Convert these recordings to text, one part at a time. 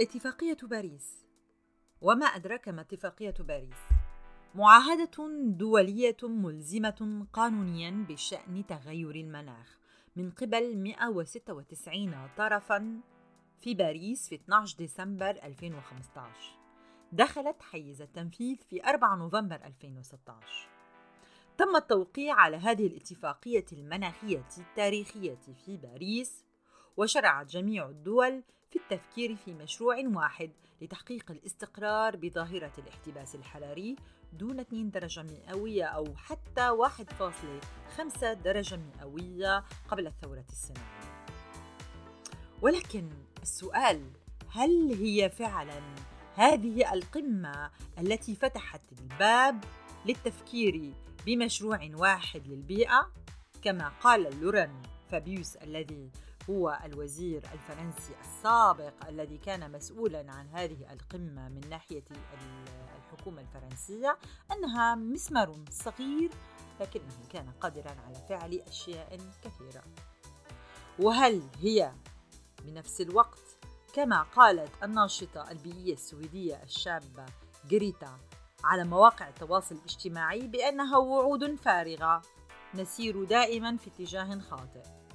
اتفاقية باريس. وما أدراك ما اتفاقية باريس؟ معاهدة دولية ملزمة قانونيا بشأن تغير المناخ. من قبل 196 طرفا في باريس في 12 ديسمبر 2015 دخلت حيز التنفيذ في 4 نوفمبر 2016 تم التوقيع على هذه الاتفاقية المناخية التاريخية في باريس وشرعت جميع الدول في التفكير في مشروع واحد لتحقيق الاستقرار بظاهرة الاحتباس الحراري دون 2 درجة مئوية أو حتى 1.5 درجة مئوية قبل الثورة الصناعية. ولكن السؤال هل هي فعلا هذه القمة التي فتحت الباب للتفكير بمشروع واحد للبيئة كما قال لوران فابيوس الذي هو الوزير الفرنسي السابق الذي كان مسؤولا عن هذه القمة من ناحية الحكومة الفرنسية أنها مسمار صغير لكنه كان قادرا على فعل أشياء كثيرة. وهل هي بنفس الوقت؟ كما قالت الناشطة البيئية السويدية الشابة جريتا على مواقع التواصل الاجتماعي بأنها وعود فارغة نسير دائما في اتجاه خاطئ.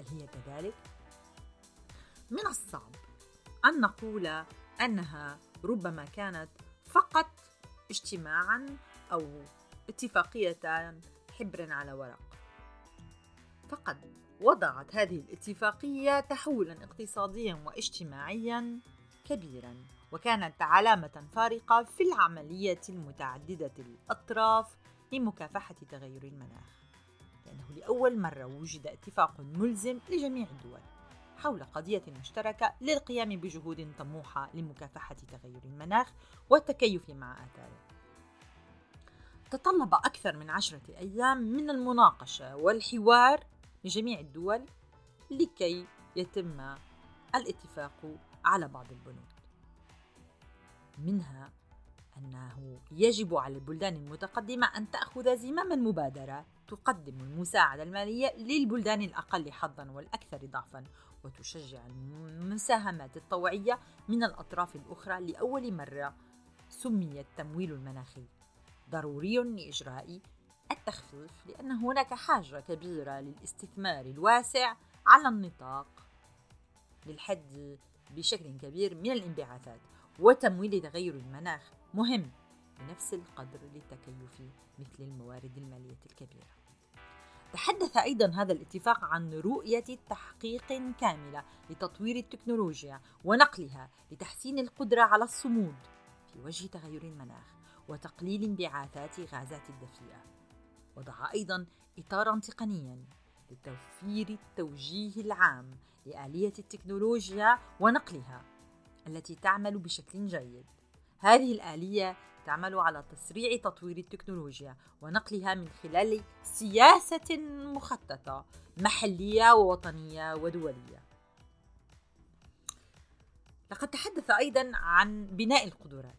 هل هي كذلك؟ من الصعب أن نقول أنها ربما كانت فقط اجتماعا أو اتفاقية حبر على ورق فقد وضعت هذه الاتفاقية تحولا اقتصاديا واجتماعيا كبيرا وكانت علامة فارقة في العملية المتعددة الأطراف لمكافحة تغير المناخ لأول مرة وجد اتفاق ملزم لجميع الدول حول قضية مشتركة للقيام بجهود طموحة لمكافحة تغير المناخ والتكيف مع آثاره. تطلب أكثر من عشرة أيام من المناقشة والحوار لجميع الدول لكي يتم الاتفاق على بعض البنود. منها أنه يجب على البلدان المتقدمة أن تأخذ زمام المبادرة تقدم المساعدة المالية للبلدان الأقل حظا والأكثر ضعفا وتشجع المساهمات الطوعية من الأطراف الأخرى لأول مرة. سمي التمويل المناخي ضروري لإجراء التخفيف لأن هناك حاجة كبيرة للاستثمار الواسع على النطاق للحد بشكل كبير من الانبعاثات وتمويل تغير المناخ. مهم. بنفس القدر للتكيف مثل الموارد المالية الكبيرة. تحدث أيضا هذا الاتفاق عن رؤية تحقيق كاملة لتطوير التكنولوجيا ونقلها لتحسين القدرة على الصمود في وجه تغير المناخ وتقليل انبعاثات غازات الدفيئة. وضع أيضا إطارا تقنيا لتوفير التوجيه العام لآلية التكنولوجيا ونقلها التي تعمل بشكل جيد. هذه الآلية تعمل على تسريع تطوير التكنولوجيا ونقلها من خلال سياسة مخططة محلية ووطنية ودولية. لقد تحدث أيضا عن بناء القدرات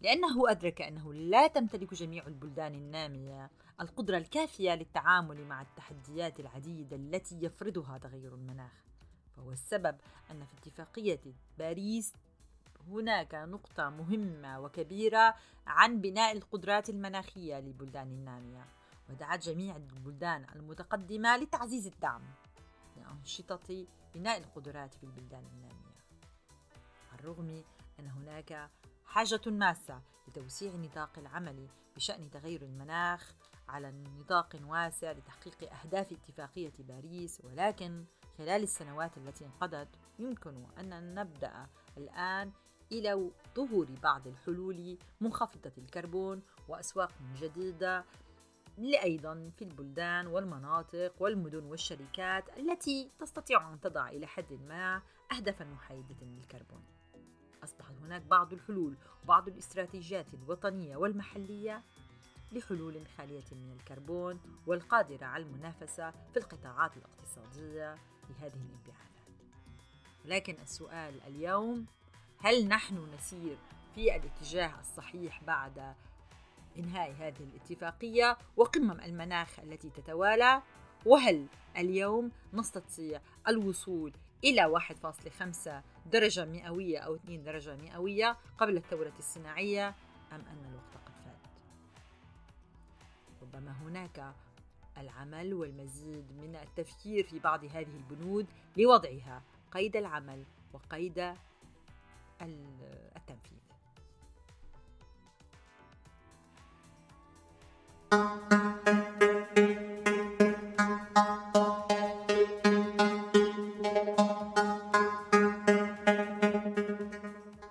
لأنه أدرك أنه لا تمتلك جميع البلدان النامية القدرة الكافية للتعامل مع التحديات العديدة التي يفرضها تغير المناخ فهو السبب أن في اتفاقية باريس هناك نقطة مهمة وكبيرة عن بناء القدرات المناخية للبلدان النامية ودعت جميع البلدان المتقدمة لتعزيز الدعم لأنشطة بناء القدرات في البلدان النامية. الرغم أن هناك حاجة ماسة لتوسيع نطاق العمل بشأن تغير المناخ على نطاق واسع لتحقيق أهداف اتفاقية باريس ولكن خلال السنوات التي انقضت يمكن أن نبدأ الآن إلى ظهور بعض الحلول منخفضة الكربون وأسواق جديدة أيضا في البلدان والمناطق والمدن والشركات التي تستطيع أن تضع إلى حد ما أهدافا محايدة للكربون. أصبحت هناك بعض الحلول وبعض الاستراتيجيات الوطنية والمحلية لحلول خالية من الكربون والقادرة على المنافسة في القطاعات الاقتصادية لهذه الانبعاثات. لكن السؤال اليوم هل نحن نسير في الاتجاه الصحيح بعد إنهاء هذه الاتفاقية وقمم المناخ التي تتوالى؟ وهل اليوم نستطيع الوصول إلى 1.5 درجة مئوية أو 2 درجة مئوية قبل الثورة الصناعية أم أن الوقت قد فات؟ ربما هناك العمل والمزيد من التفكير في بعض هذه البنود لوضعها قيد العمل وقيد التنفيذ.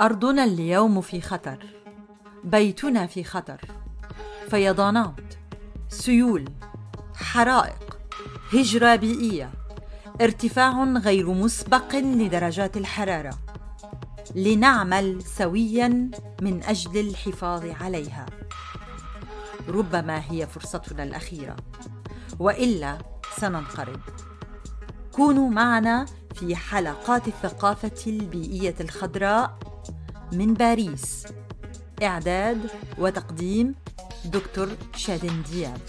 أرضنا اليوم في خطر بيتنا في خطر فيضانات سيول حرائق هجرة بيئية ارتفاع غير مسبق لدرجات الحرارة. لنعمل سويا من أجل الحفاظ عليها. ربما هي فرصتنا الأخيرة وإلا سننقرض. كونوا معنا في حلقات الثقافة البيئية الخضراء من باريس. إعداد وتقديم دكتور شادن دياب.